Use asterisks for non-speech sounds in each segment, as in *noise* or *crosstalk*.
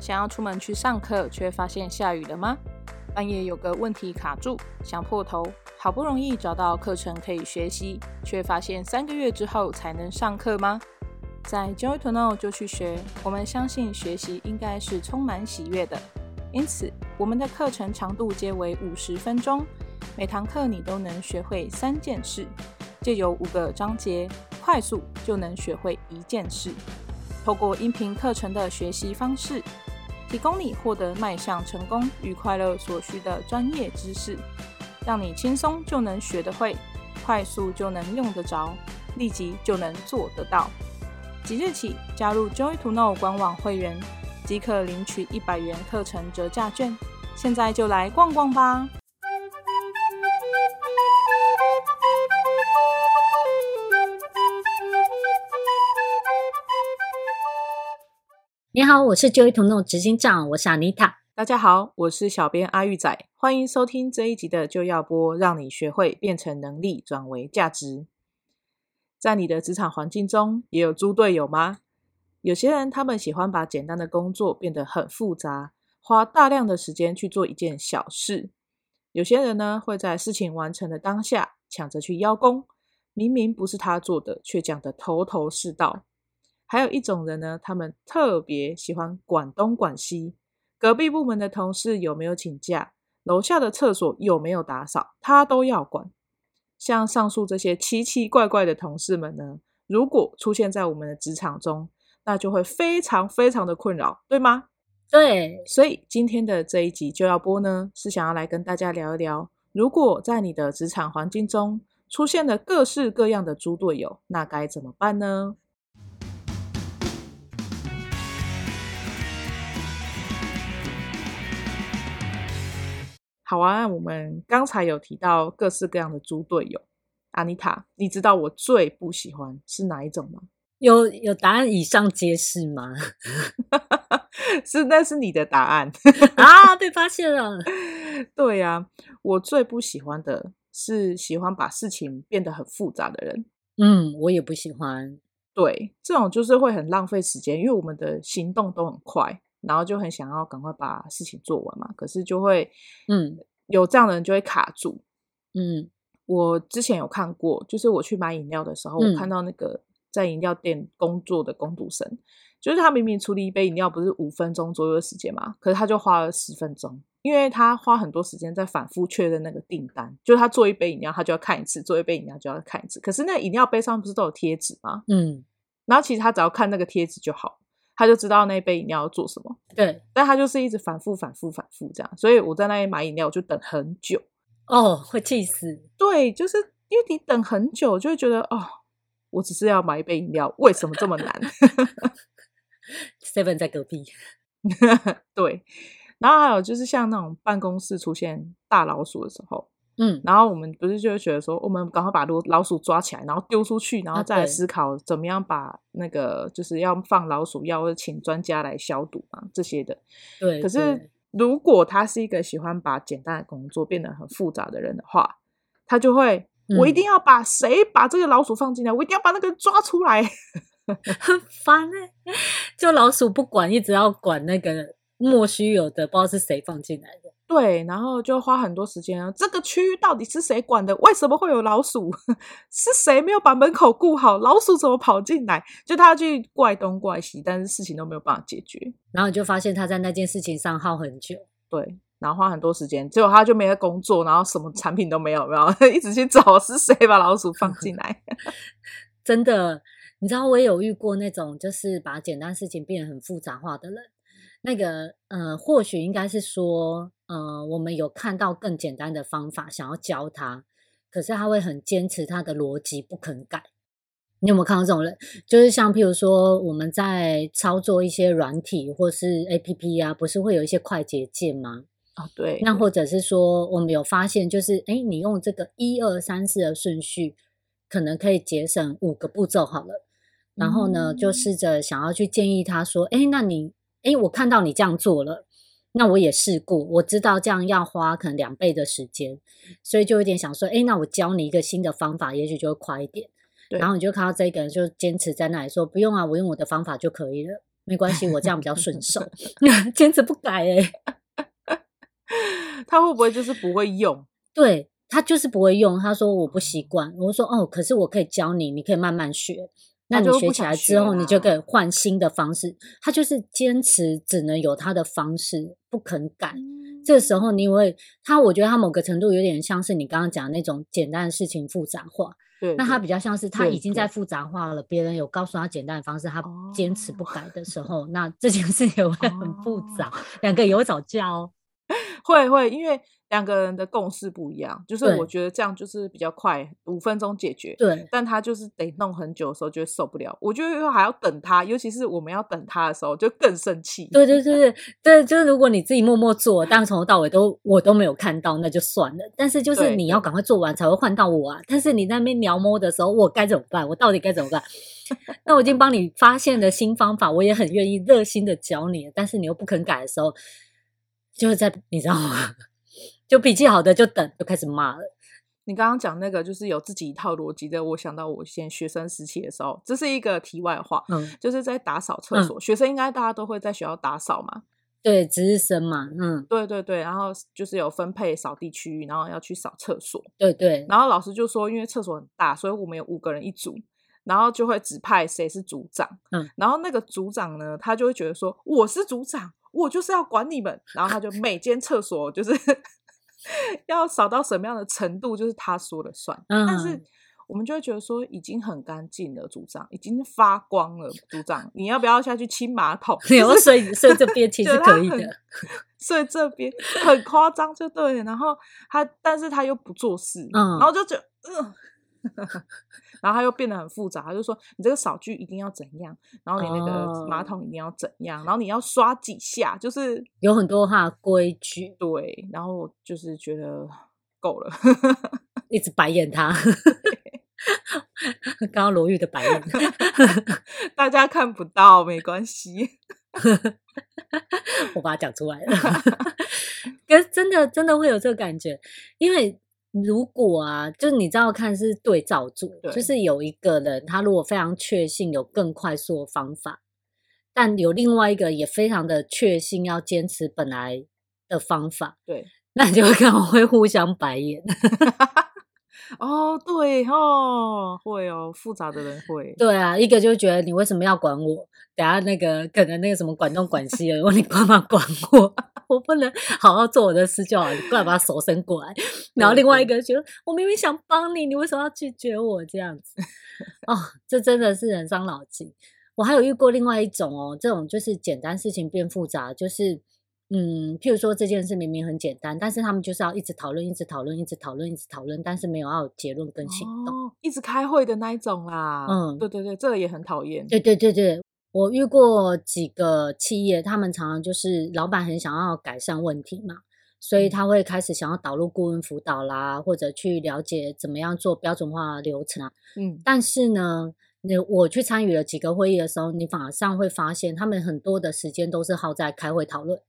想要出门去上课，却发现下雨了吗？半夜有个问题卡住，想破头，好不容易找到课程可以学习，却发现三个月之后才能上课吗？在 Joy to Know 就去学，我们相信学习应该是充满喜悦的。因此，我们的课程长度皆为五十分钟，每堂课你都能学会三件事，借由五个章节，快速就能学会一件事。透过音频课程的学习方式，提供你获得迈向成功与快乐所需的专业知识，让你轻松就能学得会，快速就能用得着，立即就能做得到。即日起加入 Joy to Know 官网会员，即可领取一百元课程折价券。现在就来逛逛吧！你好，我是 Joy to Know 执行长，我是 Anita。大家好，我是小编阿玉仔，欢迎收听这一集的就要播，让你学会变成能力，转为价值。在你的职场环境中，也有猪队友吗？有些人他们喜欢把简单的工作变得很复杂，花大量的时间去做一件小事。有些人呢，会在事情完成的当下抢着去邀功，明明不是他做的，却讲得头头是道。还有一种人呢，他们特别喜欢管东管西，隔壁部门的同事有没有请假，楼下的厕所有没有打扫，他都要管。像上述这些奇奇怪怪的同事们呢，如果出现在我们的职场中，那就会非常非常的困扰，对吗？对，所以今天的这一集就要播呢，是想要来跟大家聊一聊，如果在你的职场环境中出现了各式各样的猪队友，那该怎么办呢？好啊，我们刚才有提到各式各样的猪队友。阿妮塔，你知道我最不喜欢是哪一种吗？有有答案以上皆是吗？*laughs* 是，那是你的答案 *laughs* 啊！被发现了。对呀、啊，我最不喜欢的是喜欢把事情变得很复杂的人。嗯，我也不喜欢。对，这种就是会很浪费时间，因为我们的行动都很快。然后就很想要赶快把事情做完嘛，可是就会，嗯，有这样的人就会卡住。嗯，我之前有看过，就是我去买饮料的时候，嗯、我看到那个在饮料店工作的工读生，就是他明明处理一杯饮料不是五分钟左右的时间嘛，可是他就花了十分钟，因为他花很多时间在反复确认那个订单，就是他做一杯饮料，他就要看一次，做一杯饮料就要看一次。可是那饮料杯上不是都有贴纸吗？嗯，然后其实他只要看那个贴纸就好。他就知道那杯饮料要做什么，对，但他就是一直反复、反复、反复这样，所以我在那里买饮料我就等很久，哦，会气死。对，就是因为你等很久，就会觉得哦，我只是要买一杯饮料，为什么这么难？Seven 在隔壁，*laughs* 对，然后还有就是像那种办公室出现大老鼠的时候。嗯，然后我们不是就会觉得说，我们赶快把老老鼠抓起来，然后丢出去，然后再来思考怎么样把那个就是要放老鼠药，或者请专家来消毒啊这些的。对。可是如果他是一个喜欢把简单的工作变得很复杂的人的话，他就会，我一定要把谁把这个老鼠放进来，我一定要把那个抓出来，*laughs* 很烦哎、欸。就老鼠不管，一直要管那个莫须有的，不知道是谁放进来的。对，然后就花很多时间啊。这个区域到底是谁管的？为什么会有老鼠？*laughs* 是谁没有把门口顾好？老鼠怎么跑进来？就他去怪东怪西，但是事情都没有办法解决。然后你就发现他在那件事情上耗很久。对，然后花很多时间，结果他就没在工作，然后什么产品都没有，然后 *laughs* 一直去找是谁把老鼠放进来。*laughs* 真的，你知道我也有遇过那种，就是把简单事情变得很复杂化的人。那个呃，或许应该是说。呃，我们有看到更简单的方法，想要教他，可是他会很坚持他的逻辑不肯改。你有没有看到这种人？就是像譬如说，我们在操作一些软体或是 APP 啊，不是会有一些快捷键吗？哦，对。那或者是说，我们有发现，就是哎，你用这个一二三四的顺序，可能可以节省五个步骤好了。然后呢，就试着想要去建议他说，哎，那你，哎，我看到你这样做了。那我也试过，我知道这样要花可能两倍的时间，所以就有点想说，哎，那我教你一个新的方法，也许就会快一点。然后你就看到这个人就坚持在那里说，不用啊，我用我的方法就可以了。没关系，我这样比较顺手 *laughs* *laughs* 坚持不改哎、欸。*laughs* 他会不会就是不会用？对，他就是不会用。他说我不习惯。我说哦，可是我可以教你，你可以慢慢学。那你学起来之后，你就可以换新的方式。他就是坚持只能有他的方式，不肯改。嗯、这个时候，你会他，我觉得他某个程度有点像是你刚刚讲的那种简单的事情复杂化。对，对，那他比较像是他已经在复杂化了，别人有告诉他简单的方式，他坚持不改的时候，哦、那这件事也会很复杂，两、哦、个也会吵架哦。*laughs* 会会，因为两个人的共识不一样，就是我觉得这样就是比较快，五分钟解决。对，但他就是得弄很久的时候就会受不了。我觉得还要等他，尤其是我们要等他的时候，就更生气。对对对对对，就是如果你自己默默做，但从头到尾都我都没有看到，那就算了。但是就是你要赶快做完才会换到我啊。但是你在那边描摸的时候，我该怎么办？我到底该怎么办？*laughs* 那我已经帮你发现了新方法，我也很愿意热心的教你，但是你又不肯改的时候。就是在你知道吗？*laughs* 就脾气好的就等，就开始骂了。你刚刚讲那个就是有自己一套逻辑的，我想到我以前学生时期的时候，这是一个题外话。嗯，就是在打扫厕所，嗯、学生应该大家都会在学校打扫嘛。对，值日生嘛。嗯，对对对。然后就是有分配扫地区域，然后要去扫厕所。对对。然后老师就说，因为厕所很大，所以我们有五个人一组，然后就会指派谁是组长。嗯，然后那个组长呢，他就会觉得说，我是组长。我就是要管你们，然后他就每间厕所就是 *laughs* 要扫到什么样的程度，就是他说了算。嗯、但是我们就会觉得说，已经很干净了，组长已经发光了，组长你要不要下去清马桶？你要睡睡这边其实可以的，*laughs* 睡这边很夸张就对。然后他，但是他又不做事，嗯、然后就觉得嗯。然后他又变得很复杂，他就说你这个扫具一定要怎样，然后你那个马桶一定要怎样，哦、然后你要刷几下，就是有很多他的规矩。对，然后就是觉得够了，*laughs* 一直白眼他。刚刚罗玉的白眼，大家看不到没关系，我把它讲出来了。*laughs* 可是真的真的会有这个感觉，因为。如果啊，就是你知道看是对照组，就是有一个人，他如果非常确信有更快速的方法，但有另外一个也非常的确信要坚持本来的方法，对，那你就会 *laughs* 可能会互相白眼。哦，对哦，会哦，复杂的人会。对啊，一个就觉得你为什么要管我？等下那个可能那个什么管东管西的，问 *laughs* 你干嘛管我？*laughs* 我不能好好做我的事就好，你过来把手伸过来。*laughs* 然后另外一个觉得我明明想帮你，你为什么要拒绝我这样子？哦，这真的是人伤脑筋。我还有遇过另外一种哦，这种就是简单事情变复杂，就是。嗯，譬如说这件事明明很简单，但是他们就是要一直讨论，一直讨论，一直讨论，一直讨论，但是没有要有结论跟行动，哦，一直开会的那一种啦。嗯，对对对，这个也很讨厌。对对对对，我遇过几个企业，他们常常就是老板很想要改善问题嘛，所以他会开始想要导入顾问辅导啦，或者去了解怎么样做标准化流程啊。嗯，但是呢，你我去参与了几个会议的时候，你马上会发现，他们很多的时间都是耗在开会讨论。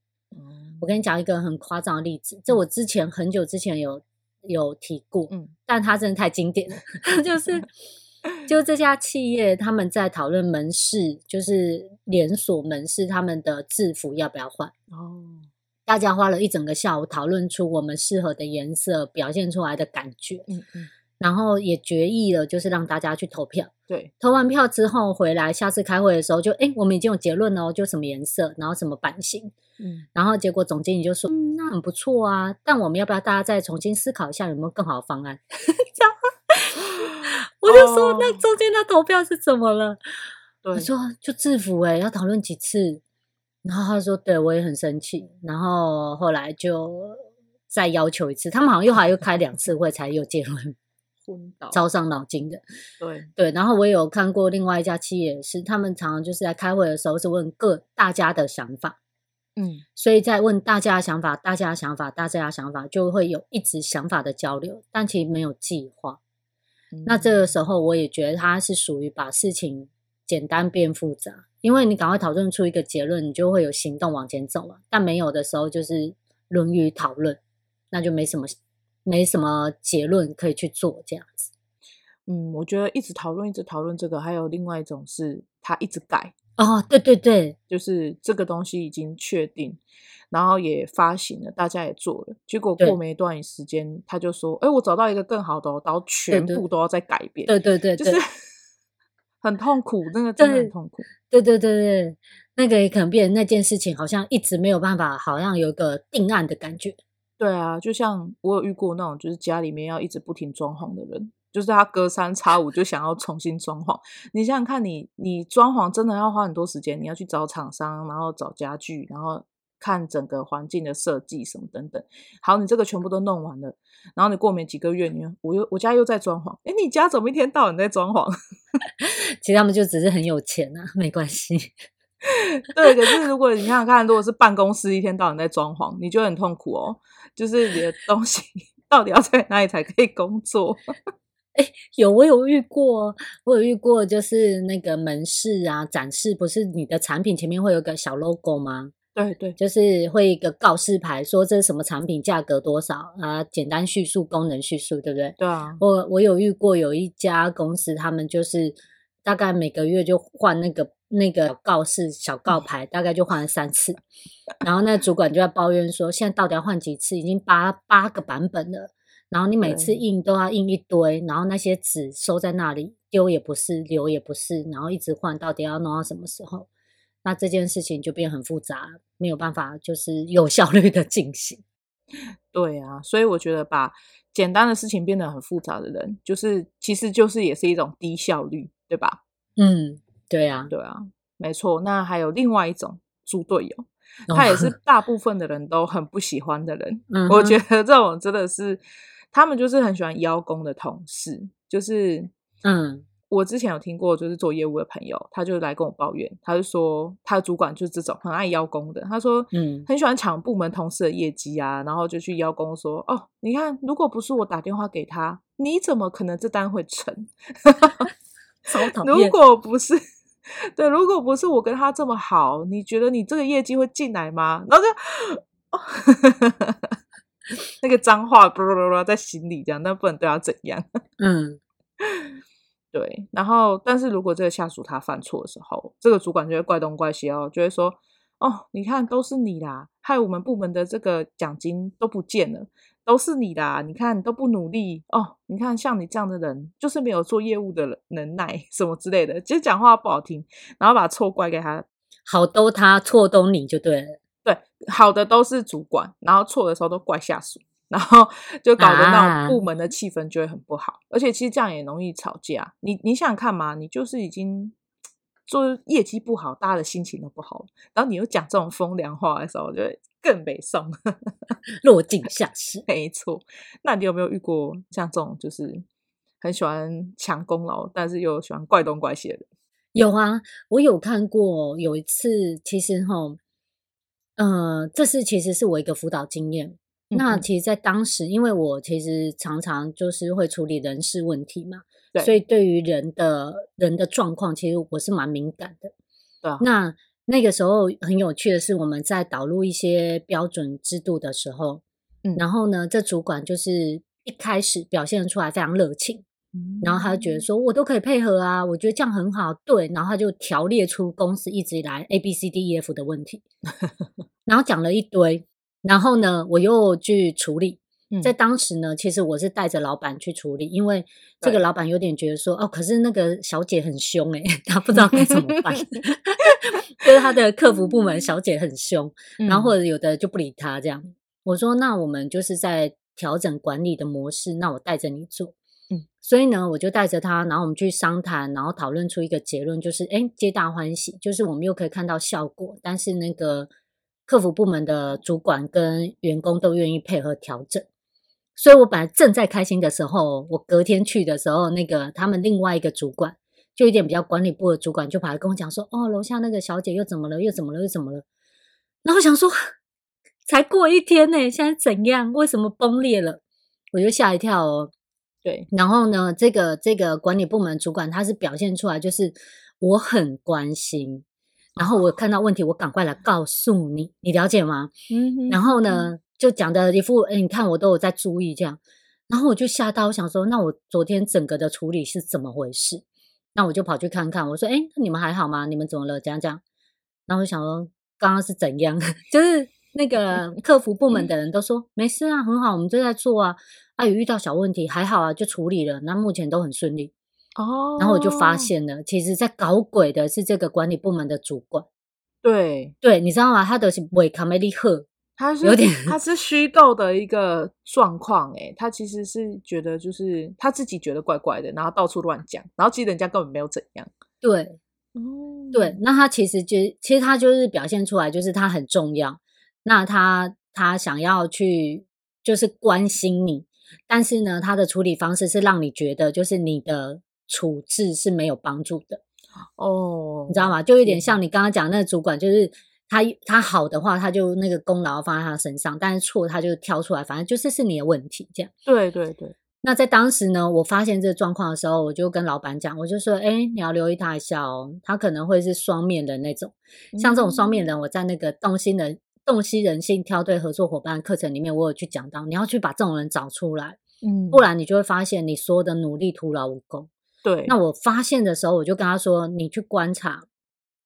我跟你讲一个很夸张的例子，这我之前很久之前有有提过，嗯，但它真的太经典了，*laughs* 就是就这家企业他们在讨论门市，就是连锁门市他们的制服要不要换哦，大家花了一整个下午讨论出我们适合的颜色，表现出来的感觉，嗯嗯，然后也决议了，就是让大家去投票，对，投完票之后回来，下次开会的时候就哎，我们已经有结论了哦，就什么颜色，然后什么版型。嗯，然后结果总经理就说：“嗯，那很不错啊，但我们要不要大家再重新思考一下，有没有更好的方案？” *laughs* 我就说：“那中间的投票是怎么了？”对他说：“就制服哎，要讨论几次。”然后他说：“对，我也很生气。”然后后来就再要求一次，他们好像又还又开两次会才有结论，昏倒，超伤脑筋的。对对，然后我也有看过另外一家企业是，他们常常就是在开会的时候是问各大家的想法。嗯，所以在问大家的想法，大家的想法，大家的想法，就会有一直想法的交流，但其实没有计划。嗯、那这个时候，我也觉得他是属于把事情简单变复杂，因为你赶快讨论出一个结论，你就会有行动往前走了。但没有的时候，就是论于讨论，那就没什么没什么结论可以去做这样子。嗯，我觉得一直讨论，一直讨论这个，还有另外一种是他一直改。哦，对对对，就是这个东西已经确定，然后也发行了，大家也做了。结果过没一段时间，他就说：“哎，我找到一个更好的，然后全部都要再改变。”对对对，就是 *laughs* 很痛苦，那个 *laughs* 真的很痛苦。对对对对，那个也可能变成那件事情好像一直没有办法，好像有一个定案的感觉。对啊，就像我有遇过那种，就是家里面要一直不停装潢的人，就是他隔三差五就想要重新装潢。你想想看你，你你装潢真的要花很多时间，你要去找厂商，然后找家具，然后看整个环境的设计什么等等。好，你这个全部都弄完了，然后你过没几个月，你我又我家又在装潢。哎，你家怎么一天到晚在装潢？*laughs* 其实他们就只是很有钱啊，没关系。*laughs* 对，可是如果你想想看，如果是办公室一天到晚在装潢，你就很痛苦哦。就是你的东西 *laughs* 到底要在哪里才可以工作？*laughs* 哎，有我有遇过，我有遇过，就是那个门市啊，展示不是你的产品前面会有个小 logo 吗？对对，就是会一个告示牌，说这是什么产品，价格多少啊，简单叙述，功能叙述，对不对？对啊，我我有遇过，有一家公司，他们就是大概每个月就换那个。那个告示小告牌大概就换了三次，然后那主管就在抱怨说：“现在到底要换几次？已经八八个版本了，然后你每次印都要印一堆，然后那些纸收在那里，丢也不是，留也不是，然后一直换，到底要弄到什么时候？那这件事情就变很复杂，没有办法就是有效率的进行。*laughs* 对啊，所以我觉得把简单的事情变得很复杂的人，就是其实就是也是一种低效率，对吧？嗯。对啊，对啊，没错。那还有另外一种猪队友，他也是 *laughs* 大部分的人都很不喜欢的人。嗯、我觉得这种真的是，他们就是很喜欢邀功的同事。就是，嗯，我之前有听过，就是做业务的朋友，他就来跟我抱怨，他就说他的主管就是这种很爱邀功的。他说，嗯，很喜欢抢部门同事的业绩啊，然后就去邀功说，哦，你看，如果不是我打电话给他，你怎么可能这单会成？*laughs* 超讨厌。如果不是。对，如果不是我跟他这么好，你觉得你这个业绩会进来吗？然后就，哦、那个脏话不不不在心里这样，但不能对他怎样。*laughs* 嗯，对。然后，但是如果这个下属他犯错的时候，这个主管就会怪东怪西哦，就会说：“哦，你看都是你啦，害我们部门的这个奖金都不见了。”都是你啦，你看你都不努力哦。你看像你这样的人，就是没有做业务的能耐，*laughs* 什么之类的。其实讲话不好听，然后把错怪给他，好都他，错都你就对了。对，好的都是主管，然后错的时候都怪下属，然后 *laughs* 就搞得那种部门的气氛就会很不好。啊、而且其实这样也容易吵架。你你想想看嘛，你就是已经做业绩不好，大家的心情都不好，然后你又讲这种风凉话的时候，我觉得。更悲伤，*laughs* 落井下石。没错，那你有没有遇过像这种，就是很喜欢抢功劳，但是又喜欢怪东怪西的人？有啊，我有看过。有一次，其实哈，呃，这是其实是我一个辅导经验。那其实，在当时，因为我其实常常就是会处理人事问题嘛，对所以对于人的人的状况，其实我是蛮敏感的。对啊，那。那个时候很有趣的是，我们在导入一些标准制度的时候，嗯，然后呢，这主管就是一开始表现出来非常热情，嗯，然后他就觉得说，我都可以配合啊，我觉得这样很好，对，然后他就条列出公司一直以来 A B C D E F 的问题，*laughs* 然后讲了一堆，然后呢，我又去处理。在当时呢，其实我是带着老板去处理，因为这个老板有点觉得说，哦，可是那个小姐很凶诶，*laughs* 他不知道该怎么办，*laughs* 就是他的客服部门小姐很凶，嗯、然后或者有的就不理他这样。我说，那我们就是在调整管理的模式，那我带着你做，嗯，所以呢，我就带着他，然后我们去商谈，然后讨论出一个结论，就是哎，皆大欢喜，就是我们又可以看到效果，但是那个客服部门的主管跟员工都愿意配合调整。所以我本来正在开心的时候，我隔天去的时候，那个他们另外一个主管，就一点比较管理部的主管，就跑来跟我讲说：“哦，楼下那个小姐又怎么了？又怎么了？又怎么了？”然后我想说，才过一天呢，现在怎样？为什么崩裂了？我就吓一跳哦。对，然后呢，这个这个管理部门主管他是表现出来就是我很关心，然后我看到问题，我赶快来告诉你，你了解吗？嗯，然后呢？嗯就讲的一副，哎，你看我都有在注意这样，然后我就吓到，我想说，那我昨天整个的处理是怎么回事？那我就跑去看看，我说：“哎，那你们还好吗？你们怎么了？讲讲。”然后我想说，刚刚是怎样？*laughs* 就是那个客服部门的人都说没事啊，很好，我们正在做啊。啊，有遇到小问题，还好啊，就处理了。那目前都很顺利。哦，然后我就发现了，其实，在搞鬼的是这个管理部门的主管。对对，你知道吗？他的是伪卡梅利赫，他是有点，他是虚构的一个状况。哎，他其实是觉得，就是他自己觉得怪怪的，然后到处乱讲，然后其实人家根本没有怎样。对，嗯，对，那他其实就其实他就是表现出来，就是他很重要。那他他想要去就是关心你，但是呢，他的处理方式是让你觉得就是你的处置是没有帮助的。哦，你知道吗？就有点像你刚刚讲那个主管，就是他他好的话，他就那个功劳放在他身上，但是错他就挑出来，反正就是是你的问题这样。对对对。那在当时呢，我发现这个状况的时候，我就跟老板讲，我就说：“哎，你要留意他一下哦，他可能会是双面的那种，像这种双面人，我在那个洞悉人洞悉人性挑对合作伙伴课程里面，我有去讲到，你要去把这种人找出来，嗯，不然你就会发现你所有的努力徒劳无功。”对，那我发现的时候，我就跟他说：“你去观察，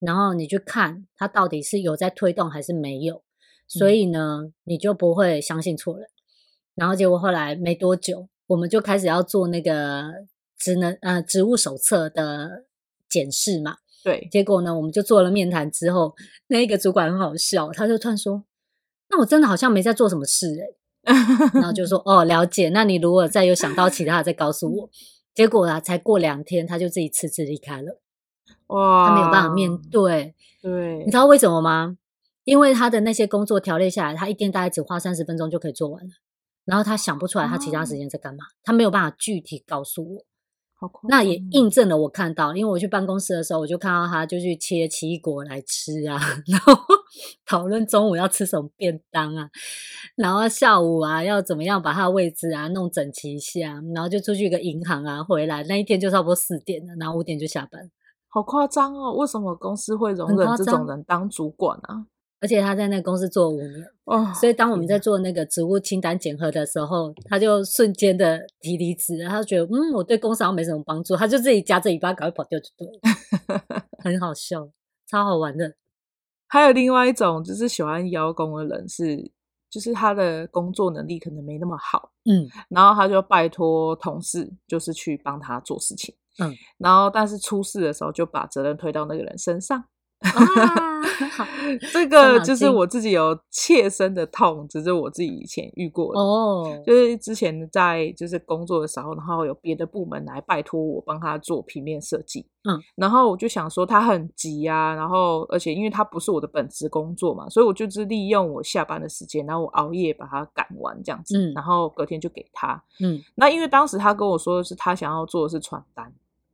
然后你去看他到底是有在推动还是没有。所以呢，嗯、你就不会相信错人。然后结果后来没多久，我们就开始要做那个职能呃职务手册的检视嘛。对，结果呢，我们就做了面谈之后，那一个主管很好笑，他就突然说：‘那我真的好像没在做什么事哎、欸。’然后就说：*laughs* ‘哦，了解。那你如果再有想到其他的，再告诉我。*laughs* ’结果啊，才过两天，他就自己辞职离开了。哇，他没有办法面对。对，你知道为什么吗？因为他的那些工作条列下来，他一天大概只花三十分钟就可以做完了。然后他想不出来他其他时间在干嘛，他没有办法具体告诉我。那也印证了我看到，因为我去办公室的时候，我就看到他就去切奇异果来吃啊，*laughs* 然后讨论中午要吃什么便当啊，然后下午啊要怎么样把他的位置啊弄整齐一下，然后就出去一个银行啊，回来那一天就差不多四点了，然后五点就下班，好夸张哦！为什么公司会容忍这种人当主管啊？而且他在那个公司做五年，哦，所以当我们在做那个职务清单检核的时候，他就瞬间的提离职，他就觉得嗯，我对公司好像没什么帮助，他就自己夹着尾巴赶快跑掉就对了，*laughs* 很好笑，超好玩的。还有另外一种就是喜欢邀功的人是，就是他的工作能力可能没那么好，嗯，然后他就拜托同事就是去帮他做事情，嗯，然后但是出事的时候就把责任推到那个人身上。*laughs* 这个就是我自己有切身的痛，只是我自己以前遇过的。哦。就是之前在就是工作的时候，然后有别的部门来拜托我帮他做平面设计，嗯，然后我就想说他很急啊，然后而且因为他不是我的本职工作嘛，所以我就是利用我下班的时间，然后我熬夜把它赶完这样子，嗯，然后隔天就给他，嗯，那因为当时他跟我说的是他想要做的是传单，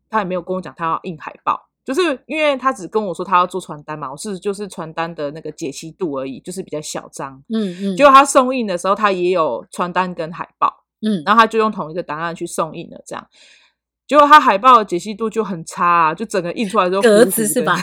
他也没有跟我讲他要印海报。就是因为他只跟我说他要做传单嘛，我是就是传单的那个解析度而已，就是比较小张。嗯嗯。结果他送印的时候，他也有传单跟海报。嗯。然后他就用同一个档案去送印了，这样。结果他海报的解析度就很差啊，就整个印出来之后格子是吧？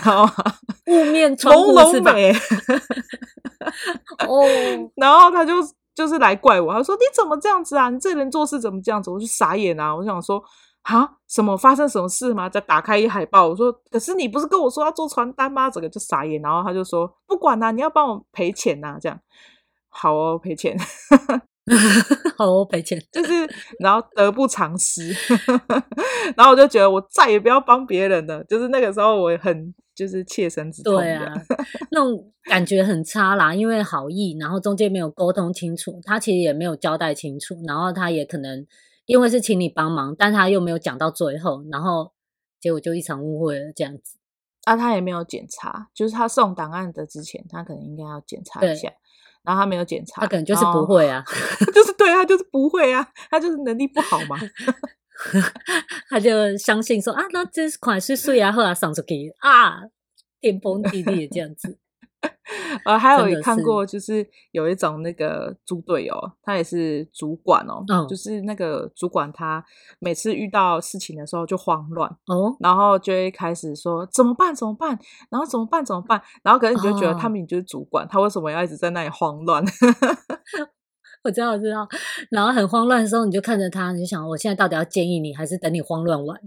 雾面 *laughs* 窗户是吧？*laughs* 哦。*laughs* 然后他就就是来怪我，他说：“你怎么这样子啊？你这人做事怎么这样子？”我就傻眼啊！我想说。啊，什么发生什么事吗？再打开一海报，我说，可是你不是跟我说要做传单吗？整个就傻眼，然后他就说不管啦、啊，你要帮我赔钱呐、啊，这样好哦，赔钱，*laughs* 好哦，赔钱，就是然后得不偿失，*laughs* 然后我就觉得我再也不要帮别人了，就是那个时候我很就是切身之痛，对啊，那种感觉很差啦，因为好意，然后中间没有沟通清楚，他其实也没有交代清楚，然后他也可能。因为是请你帮忙，但他又没有讲到最后，然后结果就一场误会了这样子。啊，他也没有检查，就是他送档案的之前，他可能应该要检查一下，然后他没有检查，他可能就是不会啊，*laughs* 就是对啊，就是不会啊，他就是能力不好嘛，*laughs* 他就相信说啊，那这款是税啊，后来上出去啊，天崩地裂这样子。呃，还有看过，就是有一种那个猪队友，他也是主管哦，嗯、就是那个主管，他每次遇到事情的时候就慌乱哦，然后就会开始说怎么办怎么办，然后怎么办怎么办，然后可能你就觉得他们就是主管，哦、他为什么要一直在那里慌乱？*laughs* 我知道我知道，然后很慌乱的时候，你就看着他，你就想我现在到底要建议你，还是等你慌乱完？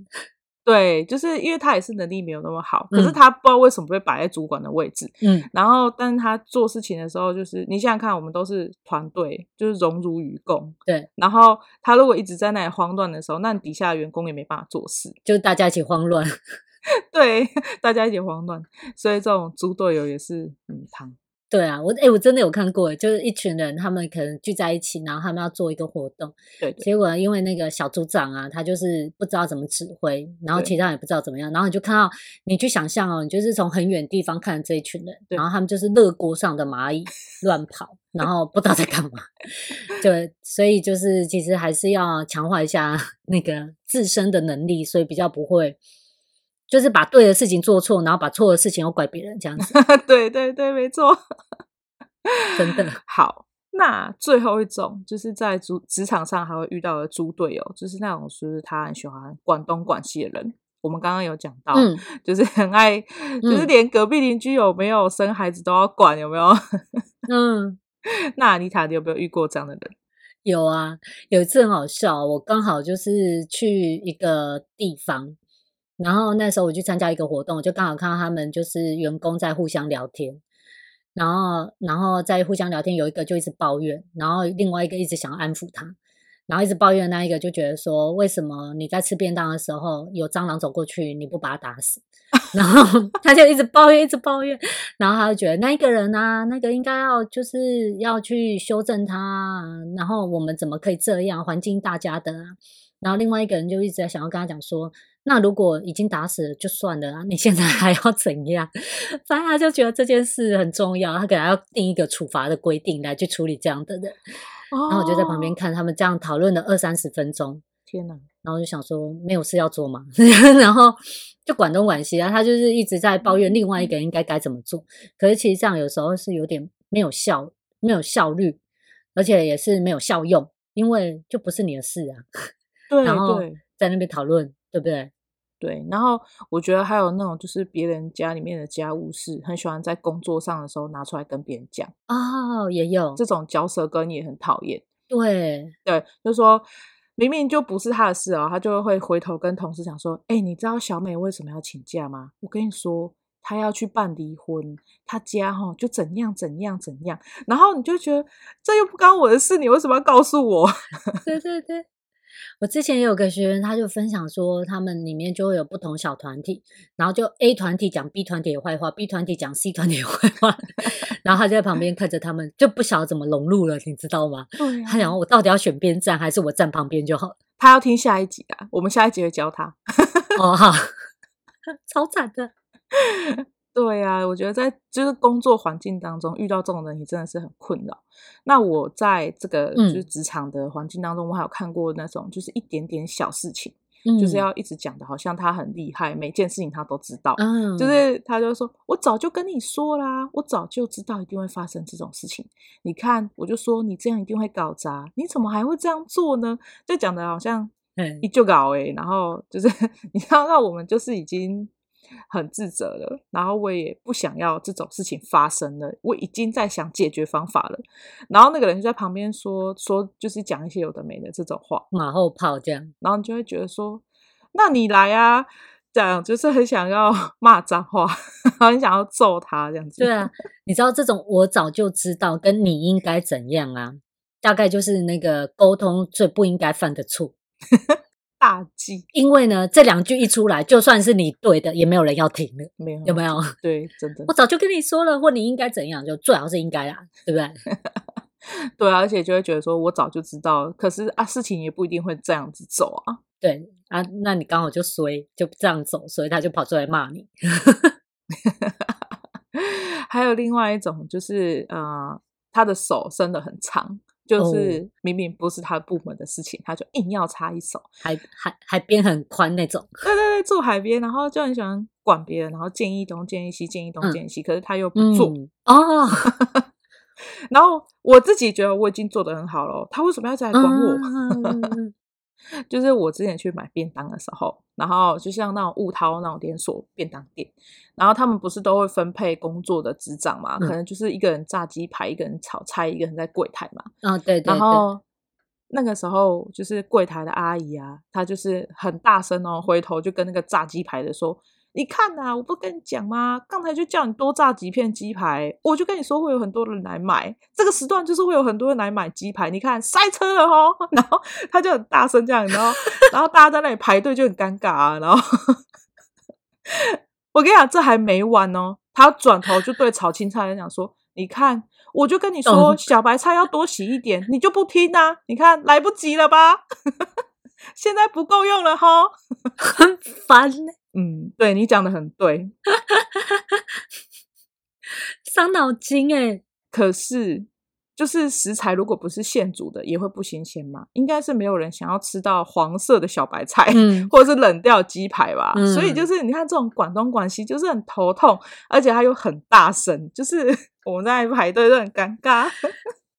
对，就是因为他也是能力没有那么好，可是他不知道为什么会摆在主管的位置。嗯，然后，但是他做事情的时候，就是你想想看，我们都是团队，就是荣辱与共。对。然后他如果一直在那里慌乱的时候，那底下的员工也没办法做事，就大家一起慌乱。*laughs* 对，大家一起慌乱，所以这种猪队友也是很烫。对啊，我哎，我真的有看过，就是一群人，他们可能聚在一起，然后他们要做一个活动，对，对，结果因为那个小组长啊，他就是不知道怎么指挥，然后其他人也不知道怎么样，然后你就看到，你去想象哦，你就是从很远地方看这一群人，然后他们就是热锅上的蚂蚁 *laughs* 乱跑，然后不知道在干嘛，对，所以就是其实还是要强化一下那个自身的能力，所以比较不会。就是把对的事情做错，然后把错的事情又怪别人，这样子。*laughs* 对对对，没错，真的 *laughs* 好。那最后一种，就是在职职场上还会遇到的猪队友，就是那种就是他很喜欢管东管西的人。我们刚刚有讲到，嗯、就是很爱，*laughs* 就是连隔壁邻居有没有生孩子都要管，有没有？嗯，那妮塔，你有没有遇过这样的人？有啊，有一次很好笑，我刚好就是去一个地方。然后那时候我去参加一个活动，就刚好看到他们就是员工在互相聊天，然后然后在互相聊天，有一个就一直抱怨，然后另外一个一直想要安抚他，然后一直抱怨的那一个就觉得说，为什么你在吃便当的时候有蟑螂走过去你不把它打死？*laughs* 然后 *laughs* 他就一直抱怨，一直抱怨，然后他就觉得那一个人啊，那个应该要就是要去修正他，然后我们怎么可以这样？环境大家的啊。然后另外一个人就一直在想要跟他讲说，那如果已经打死了就算了啊，你现在还要怎样？*laughs* 反正他就觉得这件事很重要，他可能要定一个处罚的规定来去处理这样的人。然后我就在旁边看他们这样讨论了二三十分钟。天哪！然后就想说没有事要做嘛，*laughs* 然后就管东管西啊，他就是一直在抱怨另外一个人应该该怎么做。可是其实这样有时候是有点没有效、没有效率，而且也是没有效用，因为就不是你的事啊。*laughs* 对，然后在那边讨论，对不对？对，然后我觉得还有那种就是别人家里面的家务事，很喜欢在工作上的时候拿出来跟别人讲。哦，也有这种嚼舌根也很讨厌。对对，就是说明明就不是他的事哦，他就会回头跟同事讲说：“哎，你知道小美为什么要请假吗？我跟你说，她要去办离婚，她家哈就怎样怎样怎样。”然后你就觉得这又不关我的事，你为什么要告诉我？对对对。我之前也有个学员，他就分享说，他们里面就会有不同小团体，然后就 A 团体讲 B 团体的坏话，B 团体讲 C 团体的坏话，*laughs* 然后他就在旁边看着他们，就不晓得怎么融入了，你知道吗？他想，我到底要选边站，还是我站旁边就好？他要听下一集啊，我们下一集会教他。哦，好，*laughs* 超惨的。对呀、啊，我觉得在就是工作环境当中遇到这种人，你真的是很困扰。那我在这个就是职场的环境当中，嗯、我还有看过那种就是一点点小事情，嗯、就是要一直讲的，好像他很厉害，每件事情他都知道。嗯，就是他就说：“我早就跟你说啦，我早就知道一定会发生这种事情。你看，我就说你这样一定会搞砸，你怎么还会这样做呢？”就讲的好像你就搞哎，然后就是 *laughs* 你知道，那我们就是已经。很自责了，然后我也不想要这种事情发生了，我已经在想解决方法了。然后那个人就在旁边说说，就是讲一些有的没的这种话，马后炮这样。然后你就会觉得说，那你来啊，这样就是很想要 *laughs* 骂脏话，很想要揍他这样子。对啊，你知道这种我早就知道，跟你应该怎样啊，大概就是那个沟通最不应该犯的错。大忌，因为呢，这两句一出来，就算是你对的，也没有人要听了，没有，有没有？对，真的。我早就跟你说了，或你应该怎样，就最好是应该啦，对不对？*laughs* 对啊，而且就会觉得说，我早就知道，可是啊，事情也不一定会这样子走啊。对啊，那你刚好就衰，就这样走，所以他就跑出来骂你。*laughs* 还有另外一种，就是呃，他的手伸得很长。就是明明不是他的部门的事情，他就硬要插一手，海海海边很宽那种。对对对，住海边，然后就很喜欢管别人，然后建议东建议西，建议东建议西，可是他又不做哦。*laughs* 然后我自己觉得我已经做得很好了，他为什么要再来管我？就是我之前去买便当的时候，然后就像那种物涛那种连锁便当店，然后他们不是都会分配工作的职掌嘛？嗯、可能就是一个人炸鸡排，一个人炒菜，一个人在柜台嘛。啊、哦，对对对。然后那个时候就是柜台的阿姨啊，她就是很大声哦，回头就跟那个炸鸡排的说：“你看呐、啊，我不跟你讲吗？刚才就叫你多炸几片鸡排，我就跟你说会有很多人来买，这个时段就是会有很多人来买鸡排。你看塞车了哦。*laughs* ”然后他就很大声这样，然后然后大家在那里排队就很尴尬啊。然后 *laughs* 我跟你讲，这还没完哦，他转头就对炒青菜人讲说：“你看。”我就跟你说，小白菜要多洗一点，你就不听啊？你看来不及了吧？*laughs* 现在不够用了哈，*laughs* 很烦。嗯，对你讲的很对，*laughs* 伤脑筋哎。可是。就是食材如果不是现煮的，也会不新鲜嘛？应该是没有人想要吃到黄色的小白菜，嗯、或者是冷掉鸡排吧。嗯、所以就是你看这种广东广西，就是很头痛，而且它又很大声，就是 *laughs* 我们在排队都很尴尬。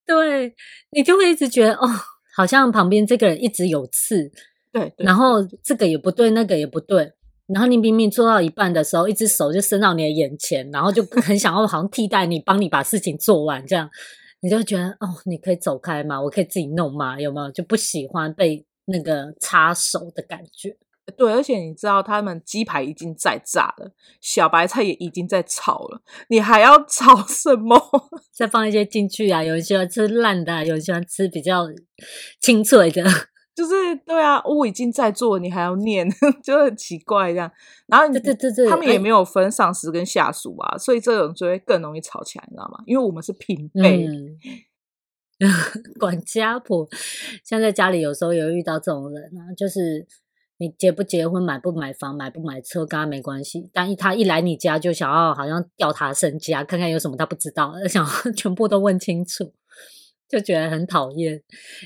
对，你就会一直觉得哦，好像旁边这个人一直有刺，对，对，然后这个也不对，那个也不对，然后你明明做到一半的时候，一只手就伸到你的眼前，然后就 *laughs* 很想要好像替代你，帮你把事情做完这样。你就觉得哦，你可以走开吗？我可以自己弄吗？有没有就不喜欢被那个插手的感觉？对，而且你知道，他们鸡排已经在炸了，小白菜也已经在炒了，你还要炒什么？*laughs* 再放一些进去啊！有人喜欢吃烂的，有人喜欢吃比较清脆的。就是对啊，我已经在做，你还要念，*laughs* 就很奇怪这样。然后你，对对对，他们也没有分上司跟下属啊，所以这种就会更容易吵起来，你知道吗？因为我们是平辈，嗯、*laughs* 管家婆。像在家里有时候有遇到这种人啊，就是你结不结婚、买不买房、买不买车，跟他没关系。但一他一来你家，就想要好像调他身家，看看有什么他不知道，*laughs* 想要全部都问清楚，就觉得很讨厌，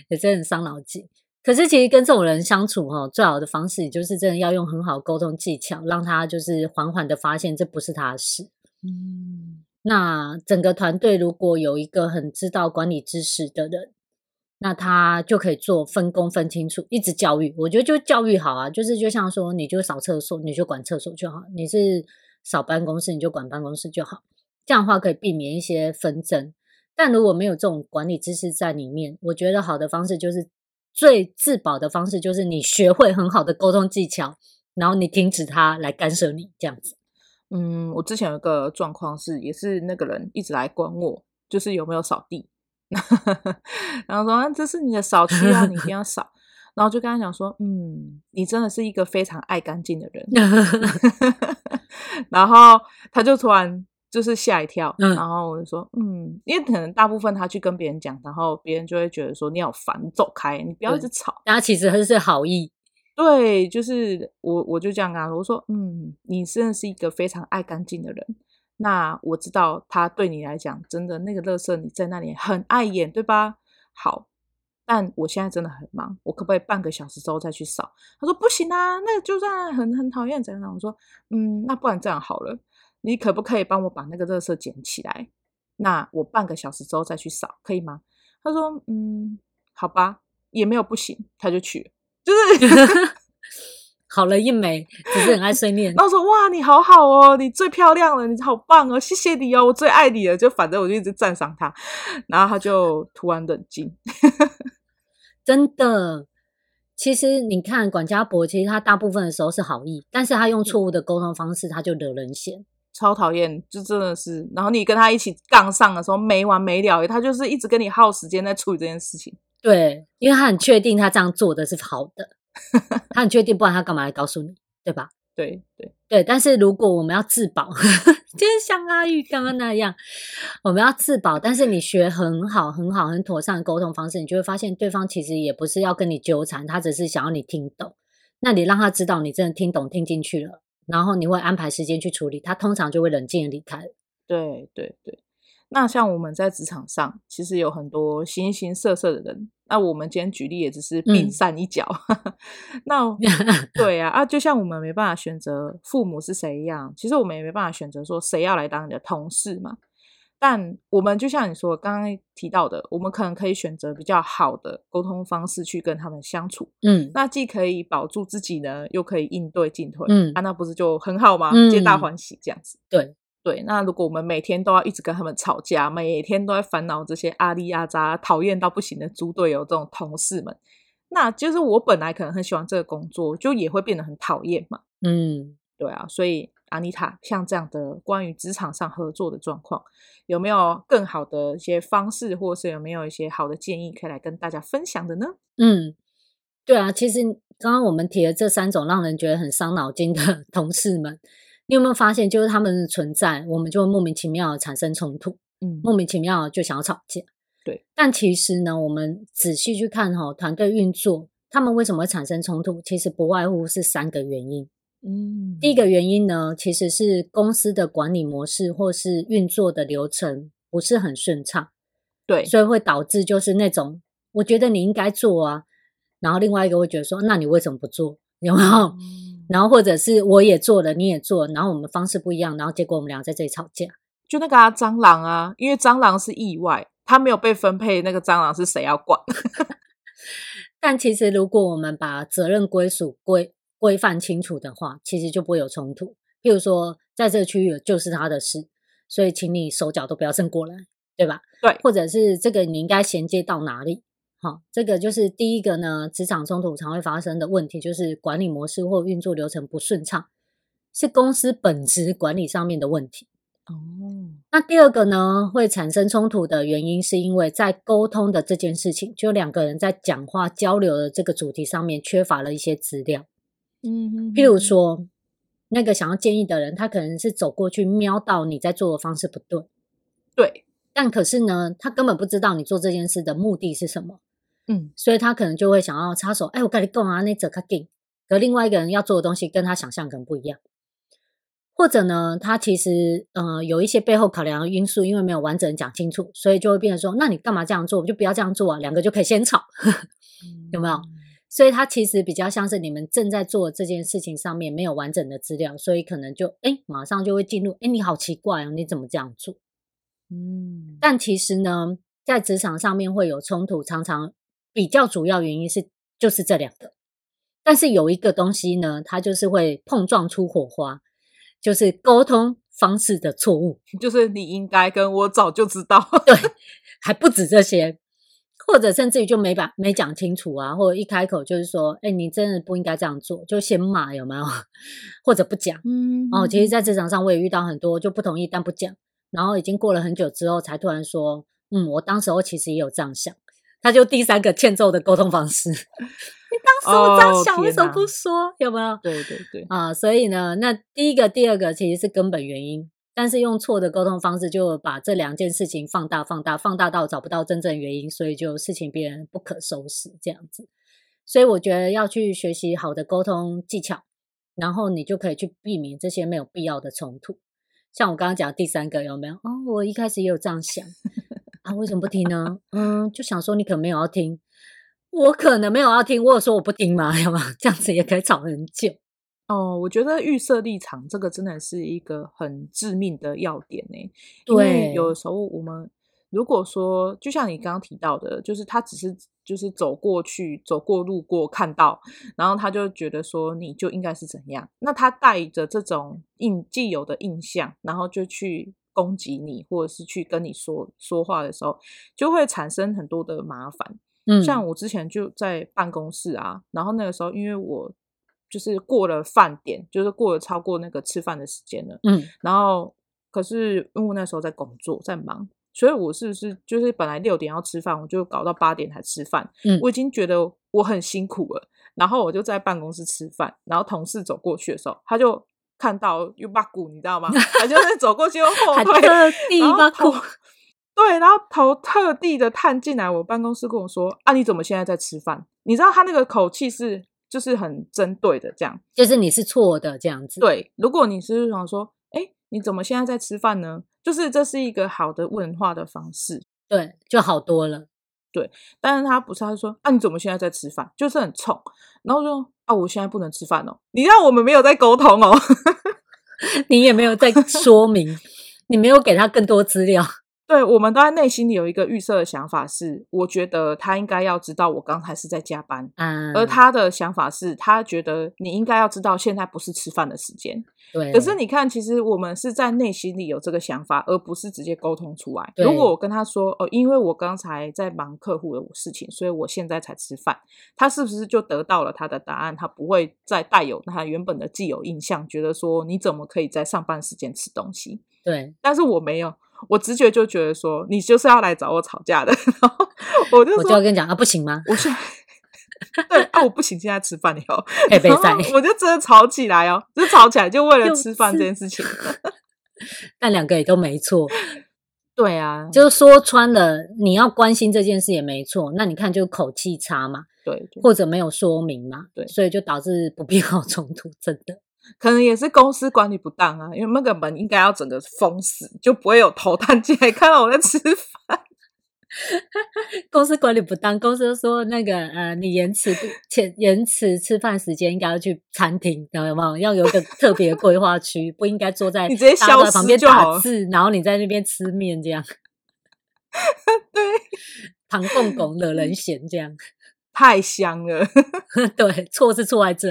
也真的很伤脑筋。可是，其实跟这种人相处，哈，最好的方式就是真的要用很好沟通技巧，让他就是缓缓的发现这不是他的事。嗯，那整个团队如果有一个很知道管理知识的人，那他就可以做分工分清楚，一直教育。我觉得就教育好啊，就是就像说，你就扫厕所，你就管厕所就好；你是扫办公室，你就管办公室就好。这样的话可以避免一些纷争。但如果没有这种管理知识在里面，我觉得好的方式就是。最自保的方式就是你学会很好的沟通技巧，然后你停止他来干涉你这样子。嗯，我之前有个状况是，也是那个人一直来管我，就是有没有扫地，*laughs* 然后说这是你的扫区啊，你一定要扫。*laughs* 然后就跟他讲说，嗯，你真的是一个非常爱干净的人。*laughs* 然后他就突然。就是吓一跳，嗯、然后我就说，嗯，因为可能大部分他去跟别人讲，然后别人就会觉得说你好烦，你走开，你不要一直吵。他其实还是好意，对，就是我我就这样跟他说，我说，嗯，你真的是一个非常爱干净的人。那我知道他对你来讲，真的那个垃圾你在那里很碍眼，对吧？好，但我现在真的很忙，我可不可以半个小时之后再去扫？他说不行啊，那就算很很讨厌怎样？我说，嗯，那不然这样好了。你可不可以帮我把那个垃圾捡起来？那我半个小时之后再去扫，可以吗？他说：“嗯，好吧，也没有不行。”他就去，就是 *laughs* 好了一枚，只是很爱碎念。*laughs* 然后说：“哇，你好好哦，你最漂亮了，你好棒哦，谢谢你哦，我最爱你了。”就反正我就一直赞赏他，然后他就突然冷静。*laughs* 真的，其实你看管家婆，其实他大部分的时候是好意，但是他用错误的沟通方式，他就惹人嫌。超讨厌，就真的是，然后你跟他一起杠上的时候没完没了，他就是一直跟你耗时间在处理这件事情。对，因为他很确定他这样做的是好的，*laughs* 他很确定，不然他干嘛来告诉你，对吧？对对对，但是如果我们要自保，*laughs* 就是像阿玉刚刚那样，我们要自保，但是你学很好、很好、很妥善的沟通方式，你就会发现对方其实也不是要跟你纠缠，他只是想要你听懂。那你让他知道你真的听懂、听进去了。然后你会安排时间去处理，他通常就会冷静的离开。对对对，那像我们在职场上，其实有很多形形色色的人。那我们今天举例也只是冰山一角。嗯、*laughs* 那 *laughs* 对啊啊，就像我们没办法选择父母是谁一样，其实我们也没办法选择说谁要来当你的同事嘛。但我们就像你说刚刚提到的，我们可能可以选择比较好的沟通方式去跟他们相处。嗯，那既可以保住自己呢，又可以应对进退。嗯，啊，那不是就很好吗？嗯、皆大欢喜这样子。对，对，那如果我们每天都要一直跟他们吵架，每天都在烦恼这些阿里阿扎、讨厌到不行的猪队友这种同事们，那就是我本来可能很喜欢这个工作，就也会变得很讨厌嘛。嗯，对啊，所以阿妮塔像这样的关于职场上合作的状况，有没有更好的一些方式，或是有没有一些好的建议可以来跟大家分享的呢？嗯，对啊，其实刚刚我们提的这三种让人觉得很伤脑筋的 *laughs* 同事们。你有没有发现，就是他们的存在，我们就会莫名其妙的产生冲突，嗯，莫名其妙就想要吵架，对。但其实呢，我们仔细去看哈，团队运作，他们为什么会产生冲突？其实不外乎是三个原因，嗯。第一个原因呢，其实是公司的管理模式或是运作的流程不是很顺畅，对，所以会导致就是那种，我觉得你应该做啊，然后另外一个会觉得说，那你为什么不做？有没有？嗯然后或者是我也做了，你也做，然后我们方式不一样，然后结果我们俩在这里吵架。就那个啊，蟑螂啊，因为蟑螂是意外，它没有被分配，那个蟑螂是谁要管？*laughs* 但其实如果我们把责任归属规规范清楚的话，其实就不会有冲突。譬如说，在这个区域就是他的事，所以请你手脚都不要伸过来，对吧？对，或者是这个你应该衔接到哪里？好，这个就是第一个呢，职场冲突常会发生的问题，就是管理模式或运作流程不顺畅，是公司本质管理上面的问题。哦，那第二个呢，会产生冲突的原因，是因为在沟通的这件事情，就两个人在讲话交流的这个主题上面缺乏了一些资料。嗯哼，譬如说，那个想要建议的人，他可能是走过去瞄到你在做的方式不对，对，但可是呢，他根本不知道你做这件事的目的是什么。嗯，所以他可能就会想要插手。哎，我跟你讲啊，那这卡定。可另外一个人要做的东西跟他想象可能不一样，或者呢，他其实呃有一些背后考量的因素，因为没有完整讲清楚，所以就会变成说，那你干嘛这样做？我就不要这样做啊，两个就可以先吵，*laughs* 有没有？所以他其实比较像是你们正在做这件事情上面没有完整的资料，所以可能就哎马上就会进入，哎你好奇怪哦，你怎么这样做？嗯，但其实呢，在职场上面会有冲突，常常。比较主要原因是就是这两个，但是有一个东西呢，它就是会碰撞出火花，就是沟通方式的错误，*laughs* 就是你应该跟我早就知道，对，*laughs* 还不止这些，或者甚至于就没把没讲清楚啊，或者一开口就是说，哎，你真的不应该这样做，就先骂有没有？*laughs* 或者不讲，嗯，哦，其实在职场上我也遇到很多就不同意但不讲，然后已经过了很久之后才突然说，嗯，我当时候其实也有这样想。他就第三个欠揍的沟通方式，你当时我这样想，为什么不说？有没有？对对对啊，所以呢，那第一个、第二个其实是根本原因，但是用错的沟通方式，就把这两件事情放大、放大、放大到找不到真正原因，所以就事情变得不可收拾这样子。所以我觉得要去学习好的沟通技巧，然后你就可以去避免这些没有必要的冲突。像我刚刚讲第三个，有没有？哦，我一开始也有这样想。啊，为什么不听呢？嗯，就想说你可能没有要听，我可能没有要听，我有说我不听吗？*laughs* 要吗？这样子也可以吵很久。哦，我觉得预设立场这个真的是一个很致命的要点呢。对，有的时候我们如果说，就像你刚刚提到的，就是他只是就是走过去、走过路过看到，然后他就觉得说你就应该是怎样，那他带着这种印既有的印象，然后就去。攻击你，或者是去跟你说说话的时候，就会产生很多的麻烦。嗯，像我之前就在办公室啊，然后那个时候，因为我就是过了饭点，就是过了超过那个吃饭的时间了。嗯，然后可是因为我那时候在工作，在忙，所以我是不是就是本来六点要吃饭，我就搞到八点才吃饭。嗯，我已经觉得我很辛苦了，然后我就在办公室吃饭，然后同事走过去的时候，他就。看到又把骨，你知道吗？*laughs* 他就是走过去又后退，特地把骨，对，然后头特地的探进来我办公室跟我说：“啊，你怎么现在在吃饭？”你知道他那个口气是就是很针对的，这样，就是你是错的这样子。对，如果你是想说：“哎，你怎么现在在吃饭呢？”就是这是一个好的问话的方式，对，就好多了。对，但是他不是，他就说：“啊，你怎么现在在吃饭？”就是很冲，然后说。啊！我现在不能吃饭哦。你让我们没有在沟通哦，*laughs* 你也没有在说明，你没有给他更多资料。对，我们都在内心里有一个预设的想法是，我觉得他应该要知道我刚才是在加班，嗯，而他的想法是他觉得你应该要知道现在不是吃饭的时间。对，可是你看，其实我们是在内心里有这个想法，而不是直接沟通出来。如果我跟他说，哦，因为我刚才在忙客户的事情，所以我现在才吃饭，他是不是就得到了他的答案？他不会再带有他原本的既有印象，觉得说你怎么可以在上班时间吃东西？对，但是我没有。我直觉就觉得说，你就是要来找我吵架的，*laughs* 然后我就说我就要跟你讲啊，不行吗？我说对啊，我不行，现在吃饭以 *laughs* 后，可以备赛，我就真的吵起来哦，就吵起来，就为了吃饭这件事情。*laughs* 但两个也都没错，对啊，就是说穿了，你要关心这件事也没错。那你看，就口气差嘛，对，对，或者没有说明嘛，对，所以就导致不必要冲突，真的。可能也是公司管理不当啊，因为那个门应该要整个封死，就不会有偷探进来看到我在吃饭。*laughs* 公司管理不当，公司说那个呃，你延迟前延迟吃饭时间，应该要去餐厅，有没有？要有一个特别的规划区，不应该坐在你直接消失旁边打字，然后你在那边吃面这样。*laughs* 对，唐公公惹人嫌这样，太香了。*laughs* 对，错是错在这。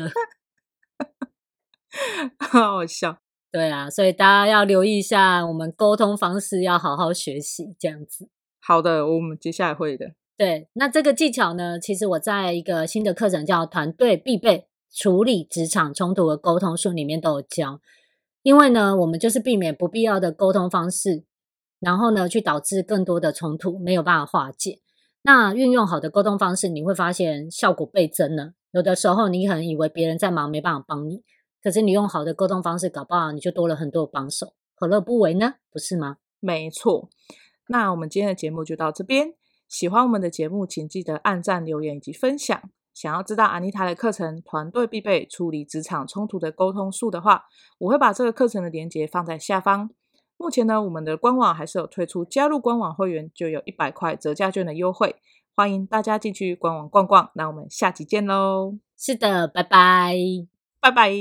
好好笑，对啊，所以大家要留意一下，我们沟通方式要好好学习，这样子。好的，我们接下来会的。对，那这个技巧呢，其实我在一个新的课程叫《团队必备处理职场冲突和沟通术》里面都有教。因为呢，我们就是避免不必要的沟通方式，然后呢，去导致更多的冲突没有办法化解。那运用好的沟通方式，你会发现效果倍增了。有的时候，你可能以为别人在忙，没办法帮你。可是你用好的沟通方式，搞不好你就多了很多帮手，何乐不为呢？不是吗？没错。那我们今天的节目就到这边。喜欢我们的节目，请记得按赞、留言以及分享。想要知道安妮塔的课程《团队必备处理职场冲突的沟通术》的话，我会把这个课程的链接放在下方。目前呢，我们的官网还是有推出加入官网会员就有一百块折价券的优惠，欢迎大家进去官网逛逛。那我们下期见喽！是的，拜拜。拜拜。